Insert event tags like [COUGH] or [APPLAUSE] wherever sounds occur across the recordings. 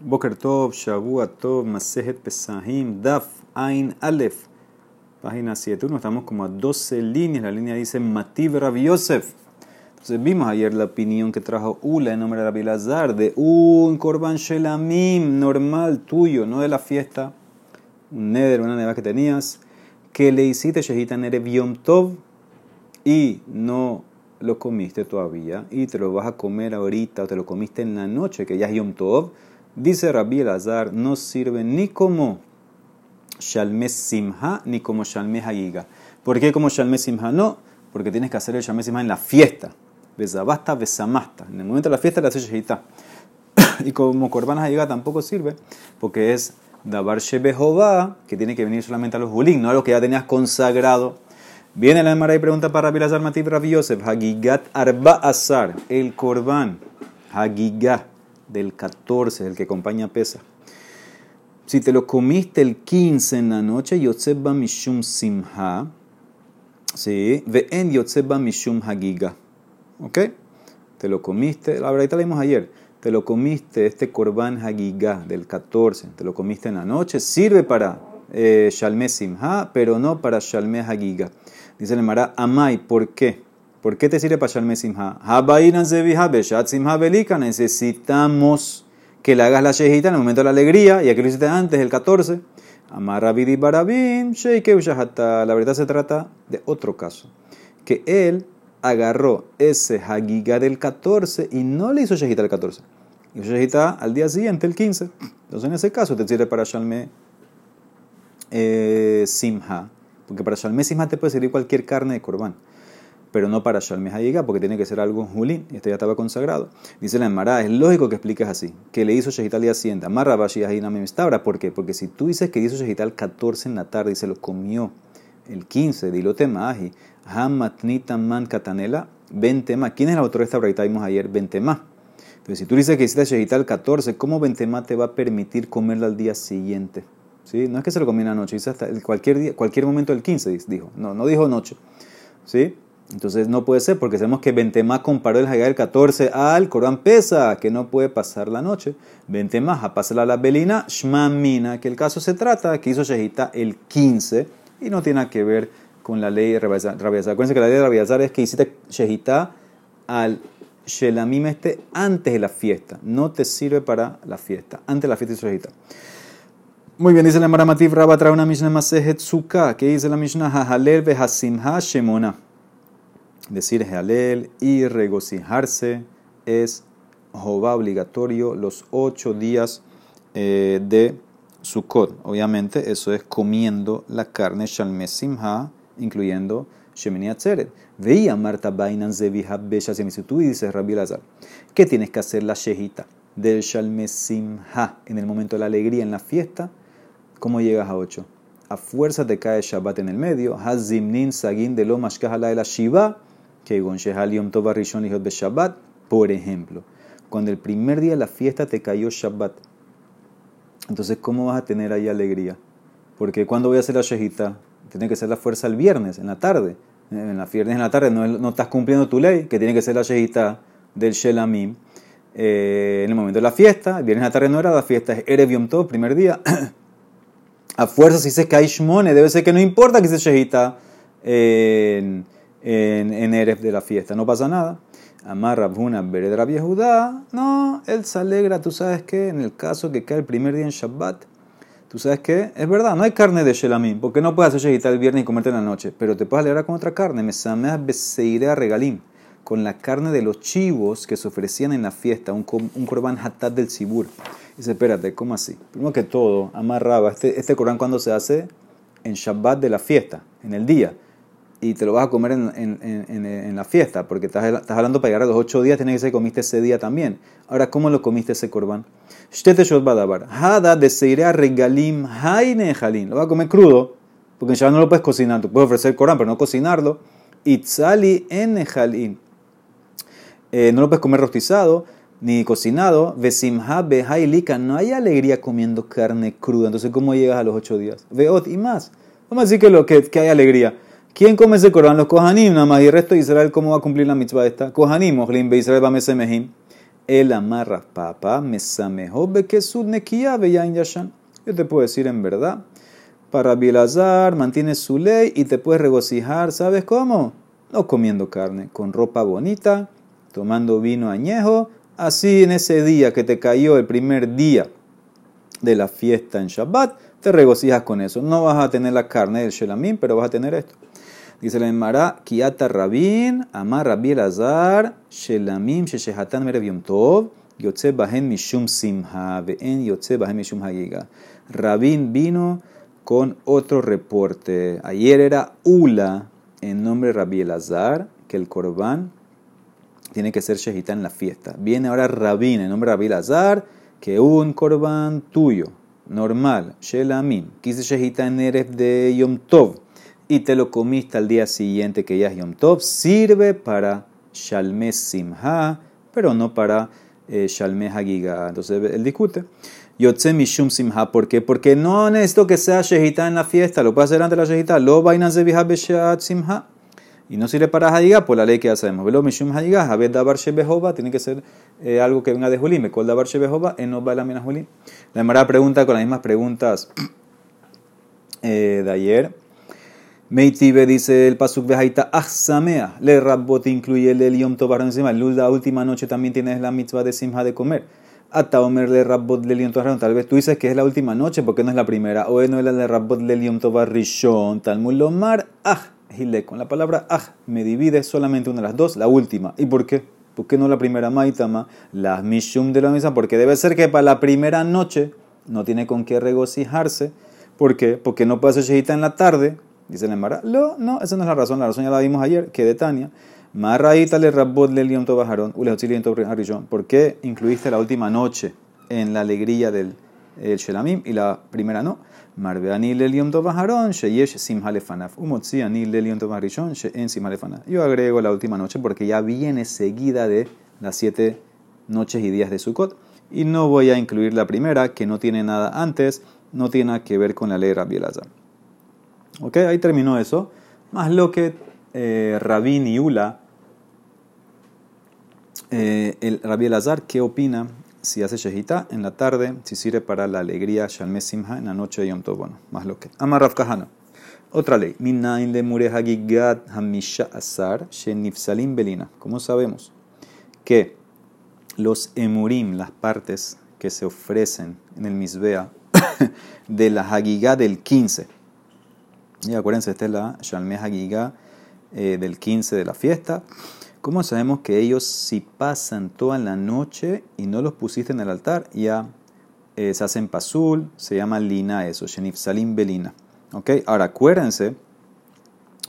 Boker Tov, Shavua Tov, Masejet Pesahim, Daf, Ain Aleph, página 7. Uno estamos como a 12 líneas. La línea dice Mativ Rabbi Yosef. Entonces vimos ayer la opinión que trajo Ula en nombre de Rabbi Lazar de un Korban Shelamim normal tuyo, no de la fiesta, un neder, una neva que tenías, que le hiciste Shehita Nerev Yom Tov y no lo comiste todavía y te lo vas a comer ahorita o te lo comiste en la noche, que ya es Yom Tov Dice Rabbi Elazar, no sirve ni como Shalme Simha ni como Shalme Hagiga. ¿Por qué como Shalme Simha? No, porque tienes que hacer el Shalme Simha en la fiesta. Besabasta, besamasta. En el momento de la fiesta la haces Shehita. [COUGHS] y como Korban Hagiga tampoco sirve, porque es Dabar Shebehova, que tiene que venir solamente a los Julín, no a los que ya tenías consagrado. Viene la Emara y pregunta para Rabbi Elazar Matib Rabbi Yosef, Hagigat Arba Azar, el Korban, Hagigat del 14, el que acompaña pesa. Si te lo comiste el 15 en la noche, Yotzeba Mishum Simha, ¿sí? en Yotzeba Mishum Hagiga. ¿Ok? Te lo comiste, la verdad, leímos ayer. Te lo comiste, este Korban Hagiga del 14, te lo comiste en la noche, sirve para eh, Shalme Simha, pero no para Shalme Hagiga. Dice el Mara, Amai, ¿por qué? ¿Por qué te sirve para Shalme Simha? Necesitamos que le hagas la shejita en el momento de la alegría, y aquí lo hiciste antes, el 14. Amarrabidi barabim, La verdad se trata de otro caso. Que él agarró ese hagiga del 14 y no le hizo shejita el 14. Hizo shejita al día siguiente, el 15. Entonces en ese caso te sirve para Shalme eh, Simha. Porque para Shalme Simha te puede servir cualquier carne de corbán pero no para Shalmeh Hayiga, porque tiene que ser algo Julín, y este ya estaba consagrado. Dice la Emara, es lógico que expliques así, que le hizo Shehital día siguiente, Amarra Bashi Mistabra, ¿por qué? Porque si tú dices que hizo Shehital 14 en la tarde y se lo comió el 15, dilote mahi, Hamatnita man katanela, Bentema. ¿Quién es el autor de esta braita? Vimos ayer, Bentema. Entonces, si tú dices que hiciste Shehital 14, ¿cómo Bentema te va a permitir comerlo al día siguiente? ¿Sí? No es que se lo comió en noche, dice hasta cualquier, día, cualquier momento del 15, dijo. No, no dijo noche. ¿Sí? Entonces no puede ser porque sabemos que Bentema comparó el Hagá del 14 al Corán Pesa, que no puede pasar la noche. Bentema a pasar a la Belina, Shmamina, que el caso se trata que hizo Shehita el 15 y no tiene que ver con la ley de Rabiazar. Acuérdense que la ley de Rabiazar es que hiciste Shehita al Shelamim este antes de la fiesta. No te sirve para la fiesta. Antes de la fiesta hizo Shehita. Muy bien, dice la Maramativ Rabba trae una Mishnah Masejet Sukkah. que dice la Mishnah? Hahalel Behasimha Shemona decir Jalel y regocijarse es Jehová obligatorio los ocho días eh, de Sukkot. Obviamente, eso es comiendo la carne Shalme Simha, incluyendo Shemini Atzeret. Veía Marta Bainan Zevihab Si tú dices Rabbi Lazar, ¿qué tienes que hacer la shejita del Shalme Simha en el momento de la alegría, en la fiesta? ¿Cómo llegas a ocho? A fuerza te cae Shabbat en el medio. Hazimnin Sagin de lo de la Shiva Yom Tov Shabbat, por ejemplo, cuando el primer día de la fiesta te cayó Shabbat, entonces ¿cómo vas a tener ahí alegría? Porque cuando voy a hacer la shejita, tiene que ser la fuerza el viernes, en la tarde. En la viernes en la tarde no, estás cumpliendo tu ley, que tiene que ser la shejita del Shelamim. Eh, en el momento de la fiesta, el viernes en la tarde no era la fiesta, es Erev Yom Tov, primer día. [CLEARS THROAT] a fuerza si dices que Shmone, debe ser que no importa que se shejita en en, en Erev de la fiesta. No pasa nada. Amar Rabhuna Beredra Judá. No, él se alegra, tú sabes que en el caso que cae el primer día en Shabbat, tú sabes que es verdad, no hay carne de Shelamim, porque no puedes hacer el viernes y comerte en la noche, pero te puedes alegrar con otra carne. Me a Regalim, con la carne de los chivos que se ofrecían en la fiesta, un, korban hatat del Sibur. Dice, espérate, ¿cómo así? Primero que todo, amarraba este, este korban cuando se hace en Shabbat de la fiesta, en el día y te lo vas a comer en, en, en, en la fiesta, porque estás, estás, hablando para llegar a los ocho días, tiene que ser que comiste ese día también. Ahora, ¿cómo lo comiste ese corbán? Hada de regalim haine jalin. Lo vas a comer crudo, porque ya no lo puedes cocinar. Tú puedes ofrecer corbán, pero no cocinarlo. Itzali en jalin. Eh, no lo puedes comer rostizado ni cocinado. No hay alegría comiendo carne cruda. Entonces, ¿cómo llegas a los ocho días? Veot y más. Vamos a decir que, lo, que, que hay alegría. ¿Quién come ese Corán? Los Kohanim, nada más. Y el resto de Israel, ¿cómo va a cumplir la mitzvah esta? Kohanim, Ojlim, Be Israel, Bamesemehim. El amarra papa, mesamejo, bekesud nekia, beyain yashan. Yo te puedo decir en verdad, para Bielazar mantiene su ley y te puedes regocijar, ¿sabes cómo? No comiendo carne, con ropa bonita, tomando vino añejo, así en ese día que te cayó el primer día de la fiesta en Shabbat, te regocijas con eso. No vas a tener la carne del Shelamim, pero vas a tener esto. Dice la Emara, Kiata Rabin, Amar Rabbi Elazar, Shelamim, Sheshehatan Merev Yom Tov, Yotze Bahen Mishum Simha, Ve'en Yotze Bahen Mishum Hagiga. Rabin vino con otro reporte. Ayer era Ula, en nombre de Rabbi Elazar, que el Korban tiene que ser Shehitán en la fiesta. Viene ahora Rabin, en nombre de Rabbi Elazar, que un Korban tuyo normal, Shelamim, quise shehita en de Yom Tov y te lo comiste al día siguiente que ya es Yom Tov, sirve para Shalme Simha, pero no para eh, Shalme Hagiga. Entonces él discute. Yotze Mishum Simha, ¿por qué? Porque no necesito que sea shehita en la fiesta, lo puede hacer antes de la shehita, lo vainan se Simha. Y no sirve para Hadiga por la ley que hacemos. Velo Mishum Hadiga, Habed Dabar Shebehova, tiene que ser eh, algo que venga de Julim. Me Dabar Shebehova, en no Julim. La Emara pregunta con las mismas preguntas [CLEARS THROAT] eh, de ayer. Meitibe dice el Pasuk Behaita Achsamea. Le Rabbot incluye el Yom Tobar encima. La última noche también tienes la mitzvah de Simha de comer. Hasta Omer le Rabbot le Yom Tobar Tal vez tú dices que es la última noche porque no es la primera. O no es la de le Yom Tobar Rishon. Talmud Lomar. Ah con la palabra aj me divide solamente una de las dos, la última. ¿Y por qué? ¿Por qué no la primera maitama? La mishum de la misa, porque debe ser que para la primera noche no tiene con qué regocijarse. ¿Por qué? Porque no puede hacer en la tarde. Dice la Emara. No, no, esa no es la razón. La razón ya la vimos ayer, que de Tania. Marraíta le rabot le lion tobajarón, ¿Por qué incluiste la última noche en la alegría del shelamim y la primera no? Marveani lelion tobajaron, sheyesh simha lefanaf. Umotzi ani lelion tobajarishon, en simha lefanaf. Yo agrego la última noche porque ya viene seguida de las siete noches y días de Sukkot. Y no voy a incluir la primera, que no tiene nada antes, no tiene nada que ver con la ley Rabbi Elazar. Ok, ahí terminó eso. Más lo que eh, Rabin y Ula, eh, el Rabbi Elazar, ¿qué opina si hace shehita en la tarde, si sirve para la alegría Shalme Simha en la noche de Yom Tov. Bueno, más lo que. Amar Rav Kahana. Otra ley. Minain le mure hagigat hamisha asar shenifsalim belina. ¿Cómo sabemos? Que los emurim, las partes que se ofrecen en el misbea [COUGHS] de la hagigá del 15. Y acuérdense, esta es la Shalme Hagigá eh, del 15 de la fiesta. ¿Cómo sabemos que ellos si pasan toda la noche y no los pusiste en el altar, ya eh, se hacen pasul, se llama lina eso, shenif salim belina? ¿Okay? Ahora acuérdense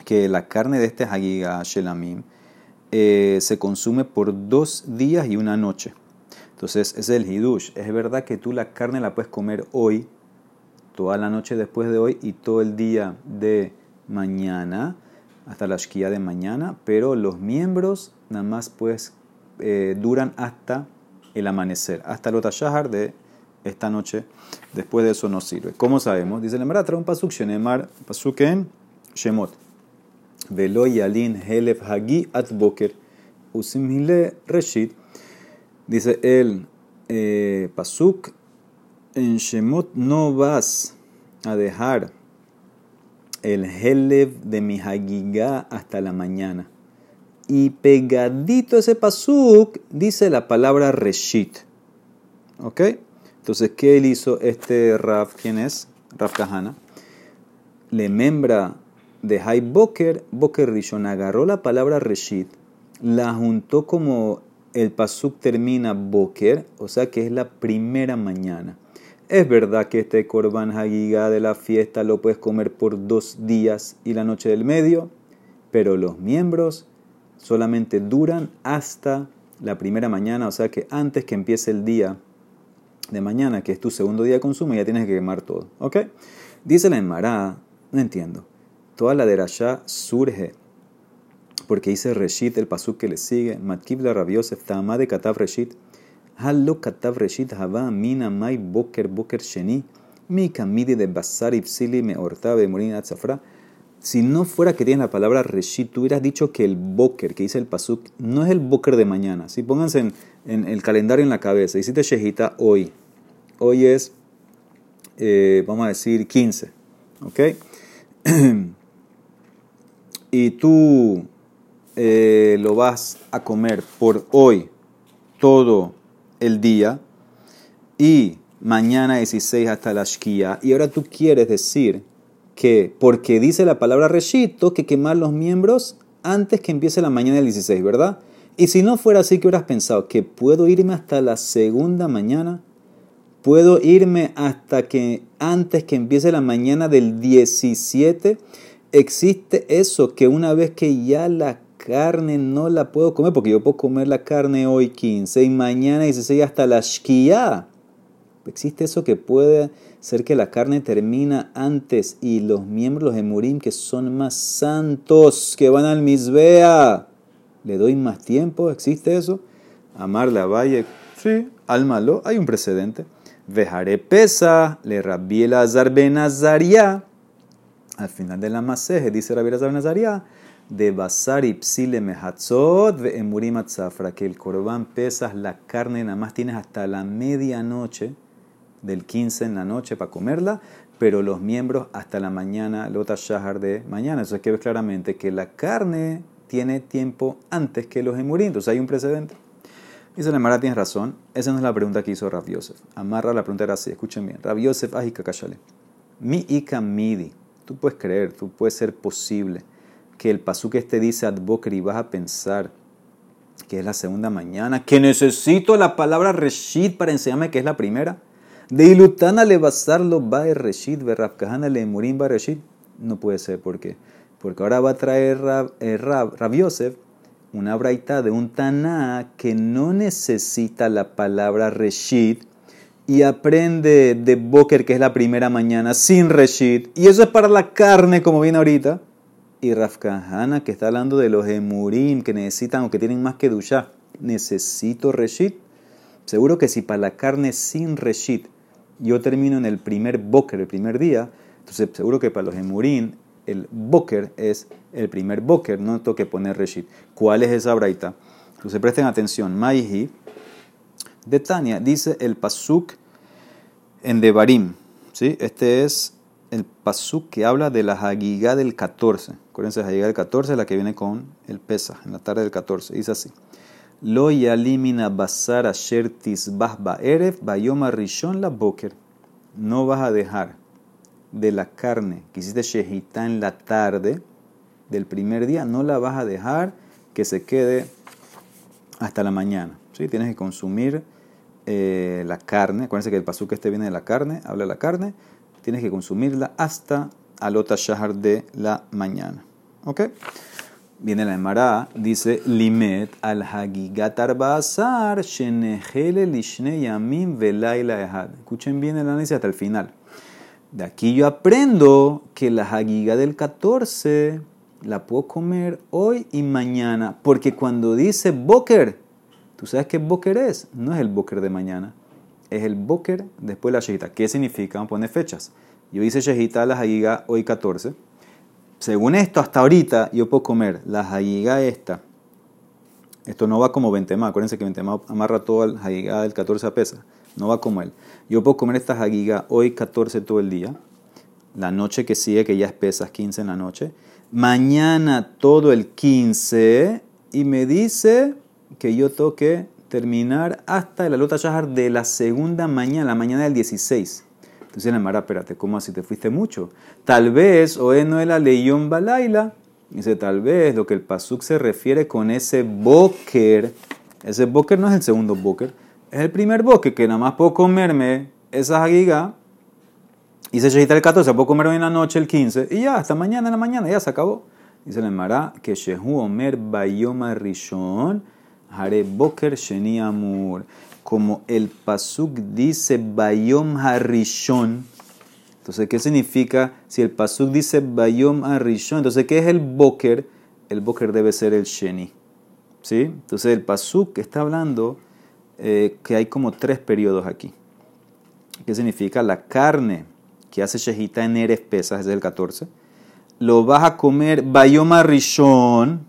que la carne de este hagiga shelamim eh, se consume por dos días y una noche. Entonces, ese es el hidush. Es verdad que tú la carne la puedes comer hoy, toda la noche después de hoy y todo el día de mañana hasta la shkia de mañana, pero los miembros nada más pues eh, duran hasta el amanecer, hasta el otashahar de esta noche. Después de eso no sirve. ¿Cómo sabemos? Dice la Emara, un pasuk, shenemar, pasuk en Shemot. Velo yalin helef hagi at boker, usimhile reshit. Dice el eh, pasuk, en Shemot no vas a dejar el Helev de mi Hagigá hasta la mañana. Y pegadito ese pasuk dice la palabra Reshit. ¿Ok? Entonces, ¿qué él hizo este Raf? ¿Quién es? Raf Kahana. Le membra de Hay Boker, Boker Rishon, agarró la palabra Reshit, la juntó como el pasuk termina Boker, o sea que es la primera mañana. Es verdad que este Corban Hagiga de la fiesta lo puedes comer por dos días y la noche del medio, pero los miembros solamente duran hasta la primera mañana, o sea que antes que empiece el día de mañana, que es tu segundo día de consumo, ya tienes que quemar todo. ¿Ok? Dice la Emara, no entiendo. Toda la derashá surge porque dice Reshit, el pasuk que le sigue, Matkib la Rabiosef, Tama de Katav Reshit. Katav reshit hava mai boker boker sheni. Mi kamidi de basar ipsili me horta be morin atzafra. si no fuera que tiene la palabra reshit, tú hubieras dicho que el boker que dice el pasuk no es el boker de mañana. Si pónganse en, el calendario en la cabeza, hiciste shejita hoy. Hoy es, eh, vamos a decir, 15. ¿Ok? [CLEARS THROAT] y tú eh, lo vas a comer por hoy todo el día y mañana 16 hasta la shkia. Y ahora tú quieres decir que porque dice la palabra reshito que quemar los miembros antes que empiece la mañana del 16, ¿verdad? Y si no fuera así, ¿qué hubieras pensado? ¿Que puedo irme hasta la segunda mañana? ¿Puedo irme hasta que antes que empiece la mañana del 17? Existe eso, que una vez que ya la carne no la puedo comer, porque yo puedo comer la carne hoy 15 y mañana 16 hasta la shkia. Existe eso que puede ser que la carne termina antes y los miembros de Murim que son más santos que van al Misbea. ¿Le doy más tiempo? ¿Existe eso? Amar la valle. Sí, al malo. Hay un precedente. Vejaré pesa, le rabí el azar. Al final de la maseje dice rabí el azar de basar y psile mehatzot emurim atzafra, que el corbán pesas la carne nada más tienes hasta la medianoche del 15 en la noche para comerla, pero los miembros hasta la mañana, lota shahar de mañana. Eso es que ves claramente que la carne tiene tiempo antes que los emurim. Entonces hay un precedente. Dice la Mara, tienes razón. Esa no es la pregunta que hizo Rav Yosef. Amarra la pregunta era así. Escuchen bien. Rav Yosef, ajikakashale. Mi ika midi. Tú puedes creer, tú puedes ser posible que el pasú que este dice advoker y vas a pensar que es la segunda mañana, que necesito la palabra reshit para enseñarme que es la primera. De ilutana le basarlo va reshit, verrafkahana le murim va reshit. No puede ser, ¿por qué? Porque ahora va a traer Rab, eh, Yosef una braita de un taná que no necesita la palabra reshit y aprende de Boker, que es la primera mañana, sin reshit. Y eso es para la carne, como viene ahorita. Y Rafkahana, que está hablando de los emurim que necesitan o que tienen más que ducha, necesito reshit. Seguro que si para la carne sin reshit yo termino en el primer boker, el primer día, entonces seguro que para los emurín el boker es el primer boker, no tengo que poner reshit. ¿Cuál es esa braita? Entonces presten atención. Maihi de Tania dice el pasuk en Devarim. ¿sí? Este es el pasuk que habla de la Hagigá del 14. Acuérdense, la Hagigá del 14 es la que viene con el pesa, en la tarde del 14. Dice así. Lo yalimina basar asher tisbah erev bayoma rishon la boker. No vas a dejar de la carne que hiciste shehita en la tarde del primer día, no la vas a dejar que se quede hasta la mañana. ¿sí? Tienes que consumir eh, la carne. Acuérdense que el pasuk este viene de la carne, habla de la carne. Tienes que consumirla hasta alota shahar de la mañana. ¿Ok? Viene la Emara, dice Limet al Hagigat Arbazar, Shenehele Lishne Yamim Velaila Ehad. Escuchen bien el análisis hasta el final. De aquí yo aprendo que la Hagiga del 14 la puedo comer hoy y mañana. Porque cuando dice Boker, ¿tú sabes qué Boker es? No es el Boker de mañana, es el Boker después de la Shehita. ¿Qué significa? Vamos a poner fechas. Yo hice Shehita la Hagiga hoy 14 según esto, hasta ahorita yo puedo comer la jayiga esta. Esto no va como Bentema. Acuérdense que Bentema amarra todo el jayiga del 14 a pesa. No va como él. Yo puedo comer esta jayiga hoy 14 todo el día. La noche que sigue, que ya es pesas 15 en la noche. Mañana todo el 15. Y me dice que yo tengo que terminar hasta el alota shahar de la segunda mañana, la mañana del 16. Entonces la Mara, espérate, ¿cómo así te fuiste mucho? Tal vez, o no la leyón balaila. Dice, tal vez lo que el pasuk se refiere con ese boker. Ese boker no es el segundo boker, es el primer boker que nada más puedo comerme esa jagiga. Y se el 14, puedo comer hoy en la noche el 15 y ya, hasta mañana en la mañana, ya se acabó. Dice la Mara que Shehu Omer Bayoma Rishon, Hare Boker Sheni Amur como el pasuk dice Bayom Harishon. Entonces, ¿qué significa si el pasuk dice Bayom Harishon? Entonces, ¿qué es el boker? El boker debe ser el sheni. ¿Sí? Entonces, el pasuk está hablando eh, que hay como tres periodos aquí. ¿Qué significa? La carne que hace shejita en eres pesas, es el 14. lo vas a comer Bayoma Rishon,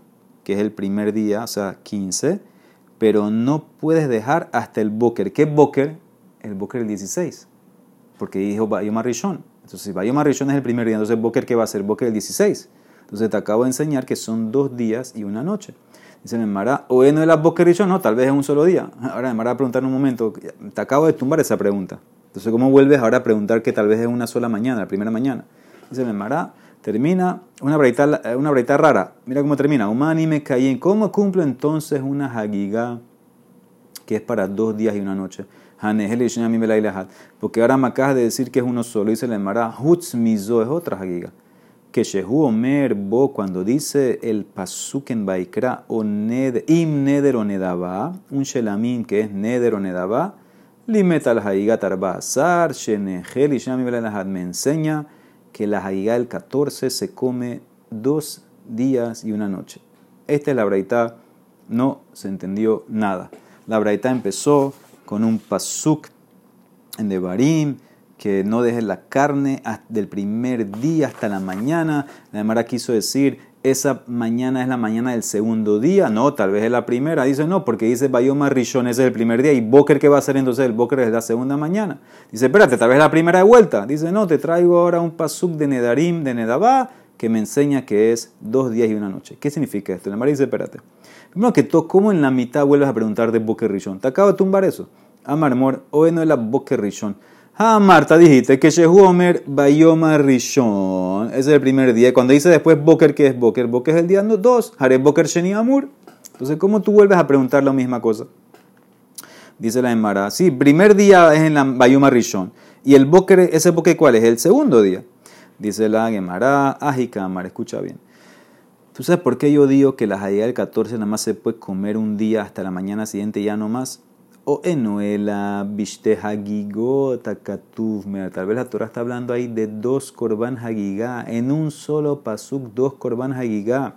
que es el primer día, o sea, 15, pero no puedes dejar hasta el Boker. ¿Qué Boker? El Boker el 16, porque dijo Bayoma Rishon. Entonces, si Bayoma Rishon es el primer día, entonces Boker, ¿qué va a ser? Boker el 16. Entonces, te acabo de enseñar que son dos días y una noche. Dice el Mara, o no es la Boker Rishon, no, tal vez es un solo día. Ahora, me Mara a preguntar en un momento, te acabo de tumbar esa pregunta. Entonces, ¿cómo vuelves ahora a preguntar que tal vez es una sola mañana, la primera mañana? Dice el Mara, termina una breita, una breita rara. Mira cómo termina. Humani me caí ¿Cómo cumplo entonces una hagiga que es para dos días y una noche? Porque ahora me acabas de decir que es uno solo. Dice el Mara, Hutz mizo es otra hagiga. Que Shehu Omer Bo, cuando dice el pasuk en Baikra, im neder o nedaba, un shelamim que es neder o nedaba, limeta la hagiga tarba azar, shenehel y me enseña que la Haigá del 14 se come dos días y una noche. Esta es la braita, no se entendió nada. La braita empezó con un pasuk en Devarim, que no dejes la carne del primer día hasta la mañana. La Mara quiso decir, esa mañana es la mañana del segundo día. No, tal vez es la primera. Dice no, porque dice Bayoma Rishon, es el primer día. ¿Y Boker qué va a ser entonces? El Boker es la segunda mañana. Dice, espérate, tal vez es la primera de vuelta. Dice, no, te traigo ahora un pasuk de Nedarim, de Nedabá, que me enseña que es dos días y una noche. ¿Qué significa esto? La Mara dice, espérate. Primero que todo, ¿cómo en la mitad vuelves a preguntar de Boker Rishon? Te acabo de tumbar eso. Amarmor, hoy no es la Boker Rishon. Ah, Marta, dijiste que Shehu Omer Bayoma Rishon. Ese es el primer día. Cuando dice después Boker, ¿qué es Boker? Boker es el día 2. Haré Boker Sheni Amur. Entonces, ¿cómo tú vuelves a preguntar la misma cosa? Dice la Emara. Sí, primer día es en la Bayoma Rishon. Y el Boker, ¿ese Boker cuál es? El segundo día. Dice la Gemara. Ajikamar, escucha bien. ¿Tú sabes por qué yo digo que la Jaya del 14 nada más se puede comer un día hasta la mañana siguiente y ya no más? O enuela bishte hagigot Tal vez la Torah está hablando ahí de dos korban hagigá, en un solo pasuk, dos korban hagigá.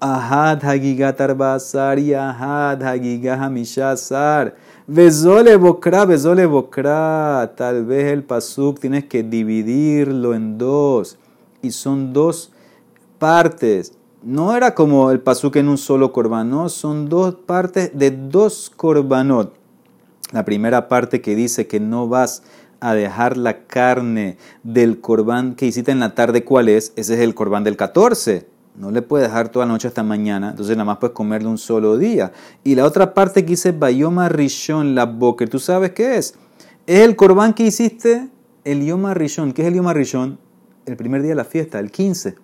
Ahad hagigat arbasar y ahad hagigá hamishasar. Vezole bokra, bokra. Tal vez el pasuk tienes que dividirlo en dos. Y son dos partes no era como el pasuk en un solo corbanot, son dos partes de dos corbanot. La primera parte que dice que no vas a dejar la carne del corbán que hiciste en la tarde, ¿cuál es? Ese es el corbán del 14. No le puedes dejar toda la noche hasta mañana, entonces nada más puedes comerlo un solo día. Y la otra parte que dice Bayoma Rishon, la boca, ¿tú sabes qué es? Es el corbán que hiciste, el Yoma Rishon. ¿Qué es el Yoma Rishon? El primer día de la fiesta, el 15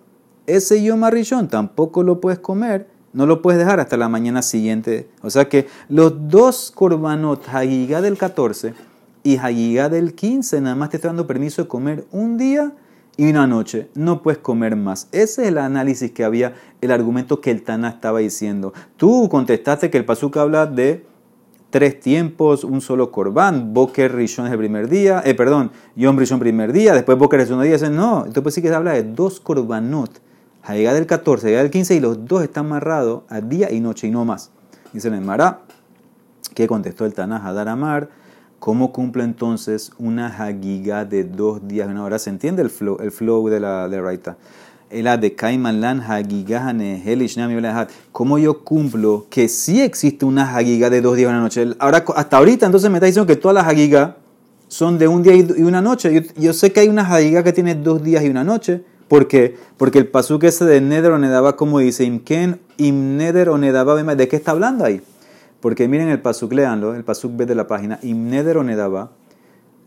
ese yom rishon tampoco lo puedes comer, no lo puedes dejar hasta la mañana siguiente. O sea que los dos korbanot, Hagigá del 14 y Hagigá del 15, nada más te está dando permiso de comer un día y una noche. No puedes comer más. Ese es el análisis que había, el argumento que el Tana estaba diciendo. Tú contestaste que el Pasuk habla de tres tiempos, un solo corbán. Boker Rishon es el primer día, eh, perdón, Yom Rishon primer día, después Boker es el segundo día. no, entonces sí que se habla de dos korbanot llegada del 14, llegada del 15 y los dos están amarrados a día y noche y no más. Dice el Mará, que contestó el Tanaj Hadar Amar, ¿cómo cumple entonces una hagiga de dos días y una hora? ¿Se entiende el flow, el flow de la de Raita? El de Kaiman Lan ¿Cómo yo cumplo que sí existe una hagiga de dos días y una noche? Ahora, hasta ahorita entonces me está diciendo que todas las hagigas son de un día y una noche. Yo, sé que hay una hagiga que tiene dos días y una noche. ¿Por qué? Porque el pasuk ese de Neder o Nedaba, como dice, Imken, Im Neder o Nedaba, ¿de qué está hablando ahí? Porque miren el pasuk, leanlo, el pasuk B de la página, Im Neder o Nedaba,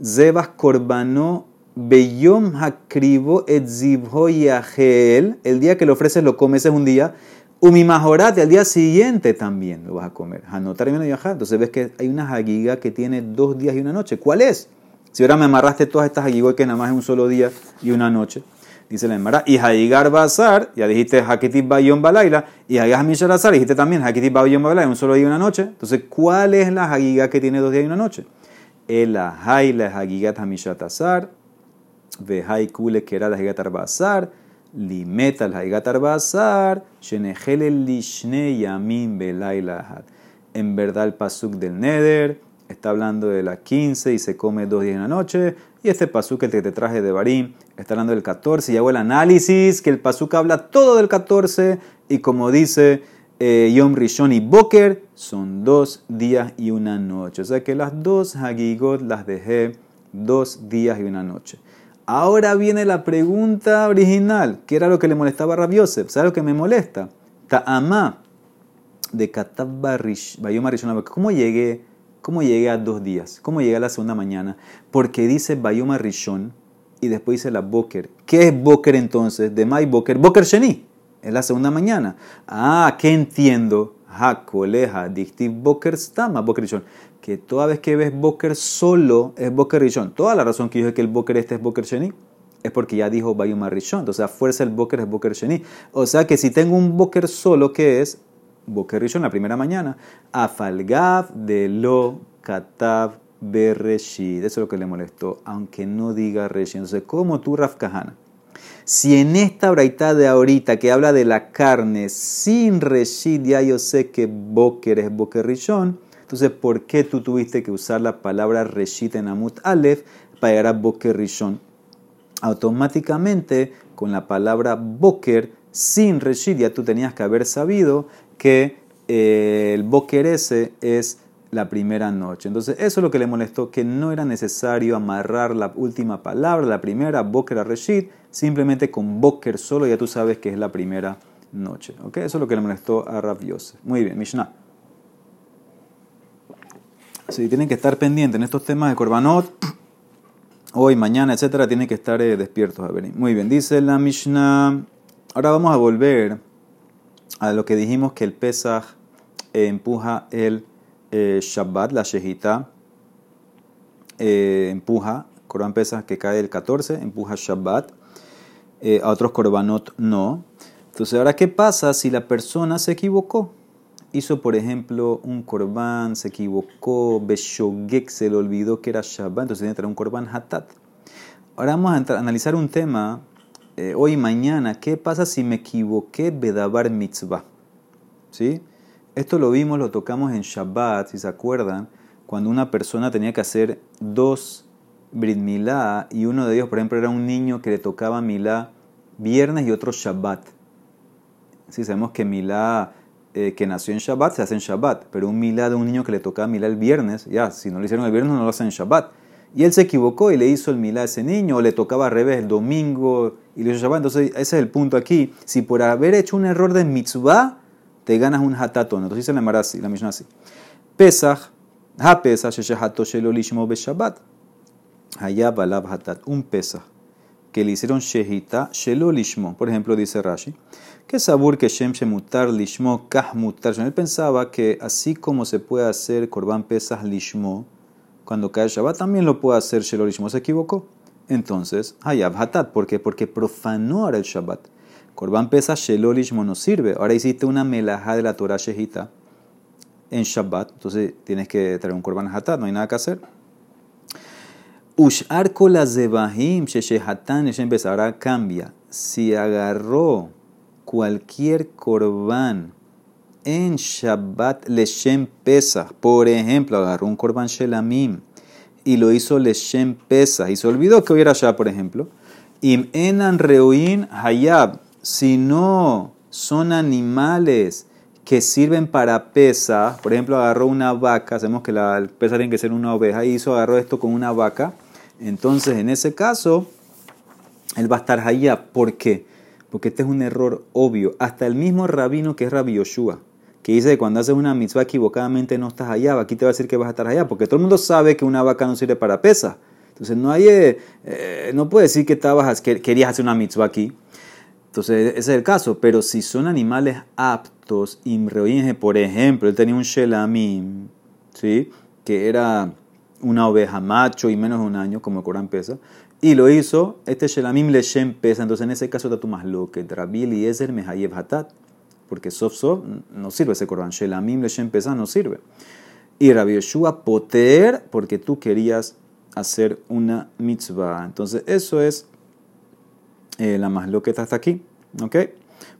Zebas Korbano Beyom Hakribo et Yahel, el día que lo ofreces lo comes es un día, Umimajorate, al día siguiente también lo vas a comer. Hanotar Entonces ves que hay una hagiga que tiene dos días y una noche. ¿Cuál es? Si ahora me amarraste todas estas hagigas que nada más es un solo día y una noche. Dice la Emara, y Haigar Bazar, ya dijiste Hakitib Bayon Balaila, y Haigar Misharazar, dijiste también Hakitib Bayon Balaila, un solo día y una noche. Entonces, ¿cuál es la Hagiga que tiene dos días y una noche? El Hay la Hagigat Hamishatazar, Vehai Kule la Hagigat Arbazar, Limeta la Hagigat Arbazar, Shenehele Lishne Yamin Belaila En verdad, el Pasuk del Neder está hablando de la 15 y se come dos días en la noche. Y este pasuk que te traje de Barim está hablando del 14. Y hago el análisis que el pasuk habla todo del 14. Y como dice eh, Yom Rishon y Boker, son dos días y una noche. O sea que las dos Hagigot las dejé dos días y una noche. Ahora viene la pregunta original, que era lo que le molestaba a Rav Yosef. ¿Sabes lo que me molesta? Ta'amá de Katab ¿Cómo llegué, ¿Cómo llegué a dos días? ¿Cómo llegué a la segunda mañana? Porque dice Bayoma Rishon y después dice la Boker. ¿Qué es Boker entonces? De Mai Boker. Boker Sheni. Es la segunda mañana. Ah, ¿qué entiendo? Ha, coleja, dictiv Boker Stama, Boker Rishon que toda vez que ves Boker solo es Boker Rishon. Toda la razón que dije que el Boker este es Boker Sheni es porque ya dijo Bayuma Rishon. Entonces, a fuerza el Boker es Boker Sheni. O sea que si tengo un Boker solo, ¿qué es? Boker Rishon, la primera mañana. Afalgav de lo Katav Bereshit. Eso es lo que le molestó, aunque no diga Reshit. Entonces, ¿cómo tú, Raf Kahana? Si en esta braita de ahorita que habla de la carne sin Reshit, ya yo sé que Boker es Boker Rishon entonces, ¿por qué tú tuviste que usar la palabra Reshit en Amut Aleph para llegar a Boker Rishon? Automáticamente, con la palabra Boker, sin Reshit, ya tú tenías que haber sabido que eh, el Boker ese es la primera noche. Entonces, eso es lo que le molestó, que no era necesario amarrar la última palabra, la primera, Boker a Reshit, simplemente con Boker solo ya tú sabes que es la primera noche. Eso es lo que le molestó a Rav Yosef. Muy bien, Mishnah. Sí, tienen que estar pendientes en estos temas de Corbanot. Hoy, mañana, etcétera, tienen que estar eh, despiertos. A ver. Muy bien, dice la Mishnah. Ahora vamos a volver a lo que dijimos que el Pesach eh, empuja el eh, Shabbat, la Shehita. empuja, Corban Pesach que cae el 14, empuja Shabbat. a otros Corbanot no. Entonces, ahora, ¿qué pasa si la persona se equivocó? hizo, por ejemplo, un corbán, se equivocó, Beshogek se le olvidó que era Shabbat, entonces tiene que traer un corbán Hatat. Ahora vamos a analizar un tema eh, hoy mañana. ¿Qué pasa si me equivoqué Bedabar Mitzvah? ¿Sí? Esto lo vimos, lo tocamos en Shabbat, si se acuerdan, cuando una persona tenía que hacer dos Brit Milá y uno de ellos, por ejemplo, era un niño que le tocaba Milá viernes y otro Shabbat. Sí, sabemos que Milá eh, que nació en Shabbat se hace en Shabbat, pero un milá de un niño que le tocaba milá el viernes, ya, si no lo hicieron el viernes no lo hacen en Shabbat. Y él se equivocó y le hizo el milá a ese niño, o le tocaba al revés el domingo y le hizo Shabbat. Entonces, ese es el punto aquí. Si por haber hecho un error de mitzvah, te ganas un hatatón. Entonces dice la Marasi, la Mishnah así. Pesach, ha Pesach, sheshahato shelo lishmo be Shabbat. Hayab alab hatat, un Pesach que le hicieron shehita shelo lishmo. Por ejemplo, dice Rashi que sabur que Shem Shemutar Lishmo Kah Mutar. Él pensaba que así como se puede hacer Korban Pesach Lishmo, cuando cae Shabbat, también lo puede hacer Shelo Lishmo. Se equivocó. Entonces, Hayab Hatat. ¿Por qué? Porque profanó ahora el Shabbat. Korban Pesach Shelo Lishmo no sirve. Ahora hiciste una melajá de la Torah Shehita en Shabbat. Entonces tienes que traer un Korban Hatat. No hay nada que hacer. Ushar zebahim sheshehatan Ahora cambia. Si agarró cualquier corbán en Shabbat Leshem Pesach, por ejemplo, agarró un corbán Shelamim y lo hizo Leshem Pesach y se olvidó que hubiera Shabbat, por ejemplo, Im enan reuin hayab, si no son animales que sirven para pesa, por ejemplo, agarró una vaca, sabemos que la pesa tiene que ser una oveja, y hizo, agarró esto con una vaca, entonces en ese caso, él va a estar hayab. ¿Por qué? porque este es un error obvio. Hasta el mismo rabino que es Rabbi Yoshua, que dice que cuando haces una mitzvah equivocadamente no estás allá, aquí te va a decir que vas a estar allá, porque todo el mundo sabe que una vaca no sirve para pesa. Entonces no hay, eh, eh, no puede decir que, estabas, que querías hacer una mitzvah aquí. Entonces ese es el caso, pero si son animales aptos, imreoinge, por ejemplo, él tenía un shelamim, ¿sí? que era una oveja macho y menos de un año, como el Corán pesa, y lo hizo, este Shelamim Leshem pesa, entonces en ese caso está tú más lo que Rabbi Eliezer Mehayev Hatat, porque Sof Sof no sirve ese Corban, Shelamim Leshem pesa no sirve. Y Rabbi Yeshua Poter, porque tú querías hacer una mitzvah. Entonces eso es eh, la más lo que está hasta aquí. ¿Ok?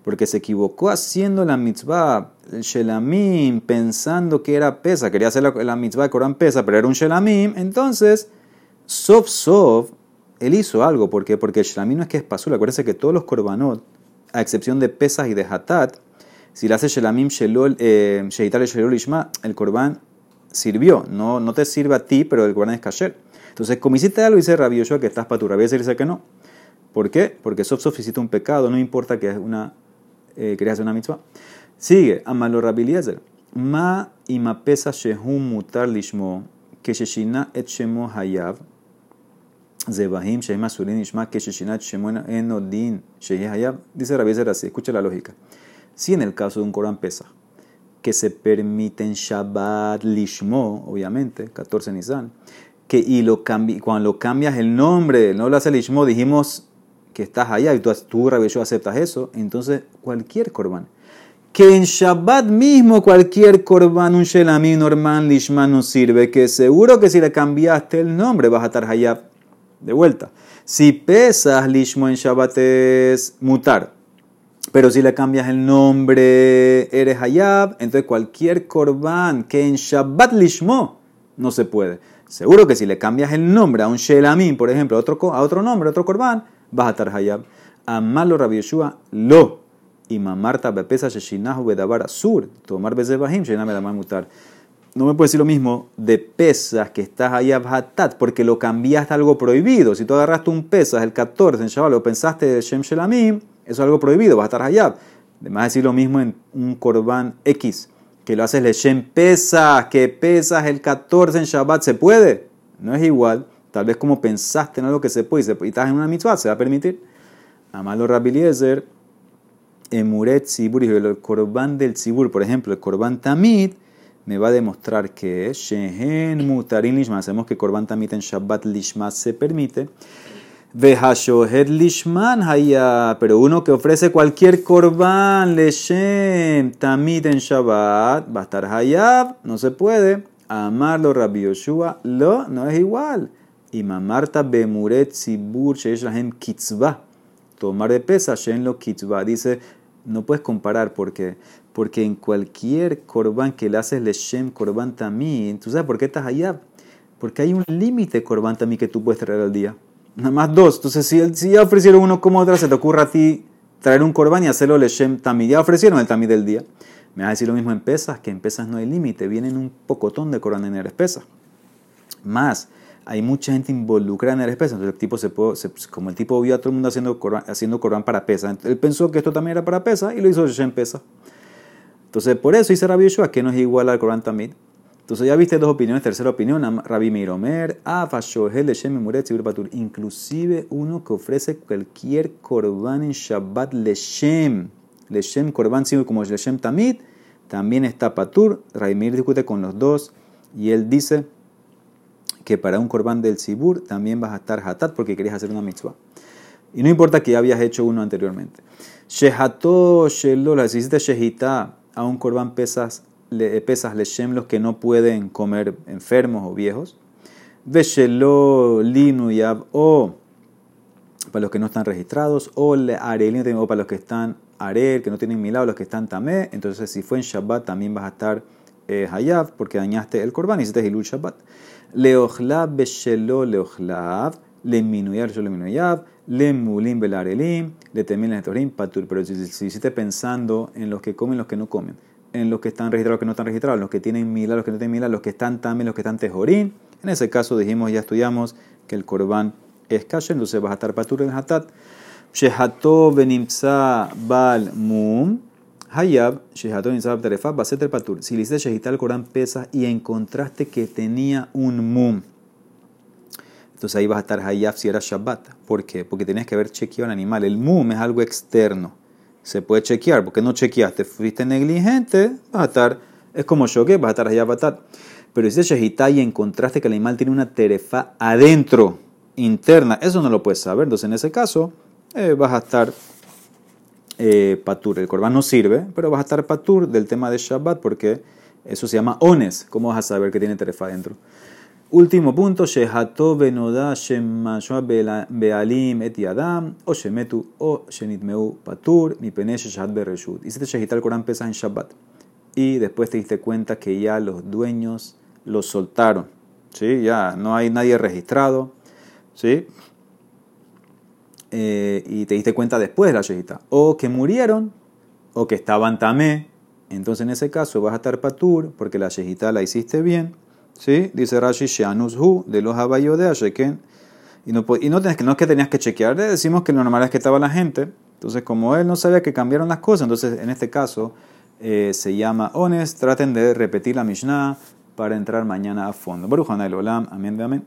porque se equivocó haciendo la mitzvah, el shelamim, pensando que era pesa, quería hacer la, mitzvah de Corán pesa, pero era un shelamim, entonces, sof sof, él hizo algo, ¿por qué? Porque el shelamim no es que es pasul, acuérdense que todos los korbanot, a excepción de pesas y de hatat, si le hace shelamim shelol, eh, shelol ishma, el korban sirvió, no, no te sirve a ti, pero el korban es kasher. Entonces, como hiciste algo, dice Rabbi Yoshua que estás para tu Rabbi dice que no. ¿Por qué? Porque sof sof hiciste un pecado, no importa que es una eh, querías hacer una mitzvah. Sigue, Amalo Rabiliezer. Ma ima pesa shehum mutar lishmo, que sheshina et shemo hayav, zebahim shehim asurin ishma, que sheshina et shemo enodin shehe hayav. Dice Rabiezer así, escucha la lógica. Si en el caso de un Corán pesa, que se permite en Shabbat lishmo, obviamente, 14 Nisan, que y lo cambi, cuando lo cambias el nombre, no lo hace lishmo, dijimos que estás allá y tú, tú aceptas eso, entonces cualquier corbán. Que en Shabbat mismo cualquier corbán, un shelamim normal, lishman no sirve, que seguro que si le cambiaste el nombre vas a estar hayab de vuelta. Si pesas lishmo en Shabbat es mutar, pero si le cambias el nombre eres hayab, entonces cualquier corbán que en Shabbat lishmo no se puede. Seguro que si le cambias el nombre a un shelamim, por ejemplo, a otro, a otro nombre, a otro corbán, vas a estar hayab. Amalo Rabbi Yeshua, lo. Y mamarta bepesa sheshinahu bedabar sur. Tomar bezebahim, shename damar mutar. No me puedes decir lo mismo de pesas que estás hayab hatat, porque lo cambiaste a algo prohibido. Si tú agarraste un pesas el 14 en Shabbat, lo pensaste de Shem Shelamim, eso es algo prohibido, vas a estar hayab. Además decir lo mismo en un korban X, que lo haces le Shem pesas, que pesas el 14 en Shabbat, ¿se puede? No es igual. Tal vez como pensaste en algo que se puede y estás en una mitzvah, se va a permitir. Amalo Rabiliezer, Emuret Tzibur, el corbán del Tzibur, por ejemplo, el corbán Tamid, me va a demostrar que Shehen Mutarin Lishma, sabemos que corbán Tamid en Shabbat Lishma se permite. Lishman Haya, pero uno que ofrece cualquier corbán Leshem Tamid en Shabbat va a estar Hayab, no se puede. Amarlo Rabbi Yoshua, lo, no es igual y mamarta bemuret sibur sheish lahem kitzvah. Tomar de pesa shen lo kitzvah. Dice, no puedes comparar porque porque en cualquier korban que le haces leshem korban tamí, ¿tú sabes por qué estás allá? Porque hay un límite korban tamí que tú puedes traer al día. Nada más dos. Entonces, si, si ya ofrecieron uno como otra, se te ocurre a ti traer un korban y hacerlo leshem tamí. Ya ofrecieron el tamí del día. Me vas a decir lo mismo en pesas, que en pesas no hay límite. Vienen un pocotón de korban en el pesas. Más hay mucha gente involucrada en el pesa. Entonces el tipo se, puede, como el tipo vio a todo el mundo haciendo Corán, haciendo para pesa, él pensó que esto también era para pesa y lo hizo en pesa. Entonces por eso dice Rabbi Yeshua que no es igual al Corán también. Entonces ya viste dos opiniones. Tercera opinión, Rabbi Meiromer, inclusive uno que ofrece cualquier Corban en Shabbat Leshem, Leshem Corban como Leshem Tamid, también está Patur. Rabbi Meir discute con los dos y él dice que para un corbán del Sibur también vas a estar hatat porque querías hacer una mitzvah. Y no importa que ya habías hecho uno anteriormente. Shehato shelola, si hiciste shehita a un corbán pesas, le, pesas leshem los que no pueden comer enfermos o viejos. Veshelo linu yab o para los que no están registrados, o le o para los que están arel, que no tienen milagro, los que están tamé. Entonces, si fue en Shabbat, también vas a estar eh, hayab, porque dañaste el corbán y hiciste hilul Shabbat. Leochlav beshelo leochlav, le minuyar yo le minuyav, le mulim belarelim, le torim patur. Pero si, si, hiciste pensando en los que comen los que no comen, en los que están registrados, los que no están registrados, los que tienen mila, los que no tienen mila, los que están también, los que están tejorín, en ese caso dijimos, ya estudiamos que el corbán es kasher, entonces vas a estar patur en hatat. Shehato benimsa bal mum, Hayab, Shehaton Terefa, Baset el Patur. Si le hiciste Shehita al Corán pesa y encontraste que tenía un mum, entonces ahí vas a estar Hayab si era Shabbat. ¿Por qué? Porque tenías que haber chequeado el animal. El mum es algo externo. Se puede chequear. porque no chequeaste? Fuiste negligente, vas a estar, es como yo que vas a estar Hayab Batat. Pero si Shehita y encontraste que el animal tiene una terefa adentro, interna, eso no lo puedes saber. Entonces en ese caso eh, vas a estar eh, patur. El corbán no sirve, pero vas a estar patur del tema de Shabbat porque eso se llama ones. ¿Cómo vas a saber que tiene terefa adentro? Último punto, Shehato benoda shemashua bealim et o shemetu o shenitmeu patur, mi penesh shahat bereshut. Hiciste Shehitar el Corán pesa en Shabbat. Y después te diste cuenta que ya los dueños los soltaron. ¿Sí? Ya no hay nadie registrado. ¿Sí? Eh, y te diste cuenta después de la Shehita. O que murieron, o que estaban tamé. Entonces en ese caso vas a estar patur, porque la Shehita la hiciste bien ¿Sí? Dice Rashi, Hu, de los de Sheken. Y no, y no, tenés no es que tenías que chequear, decimos que lo normal es que estaba la gente. Entonces, como él no sabía que cambiaron las cosas, entonces en este caso eh, se llama Ones. Traten de repetir la Mishnah para entrar mañana a fondo. Baruch Olam, amén amén.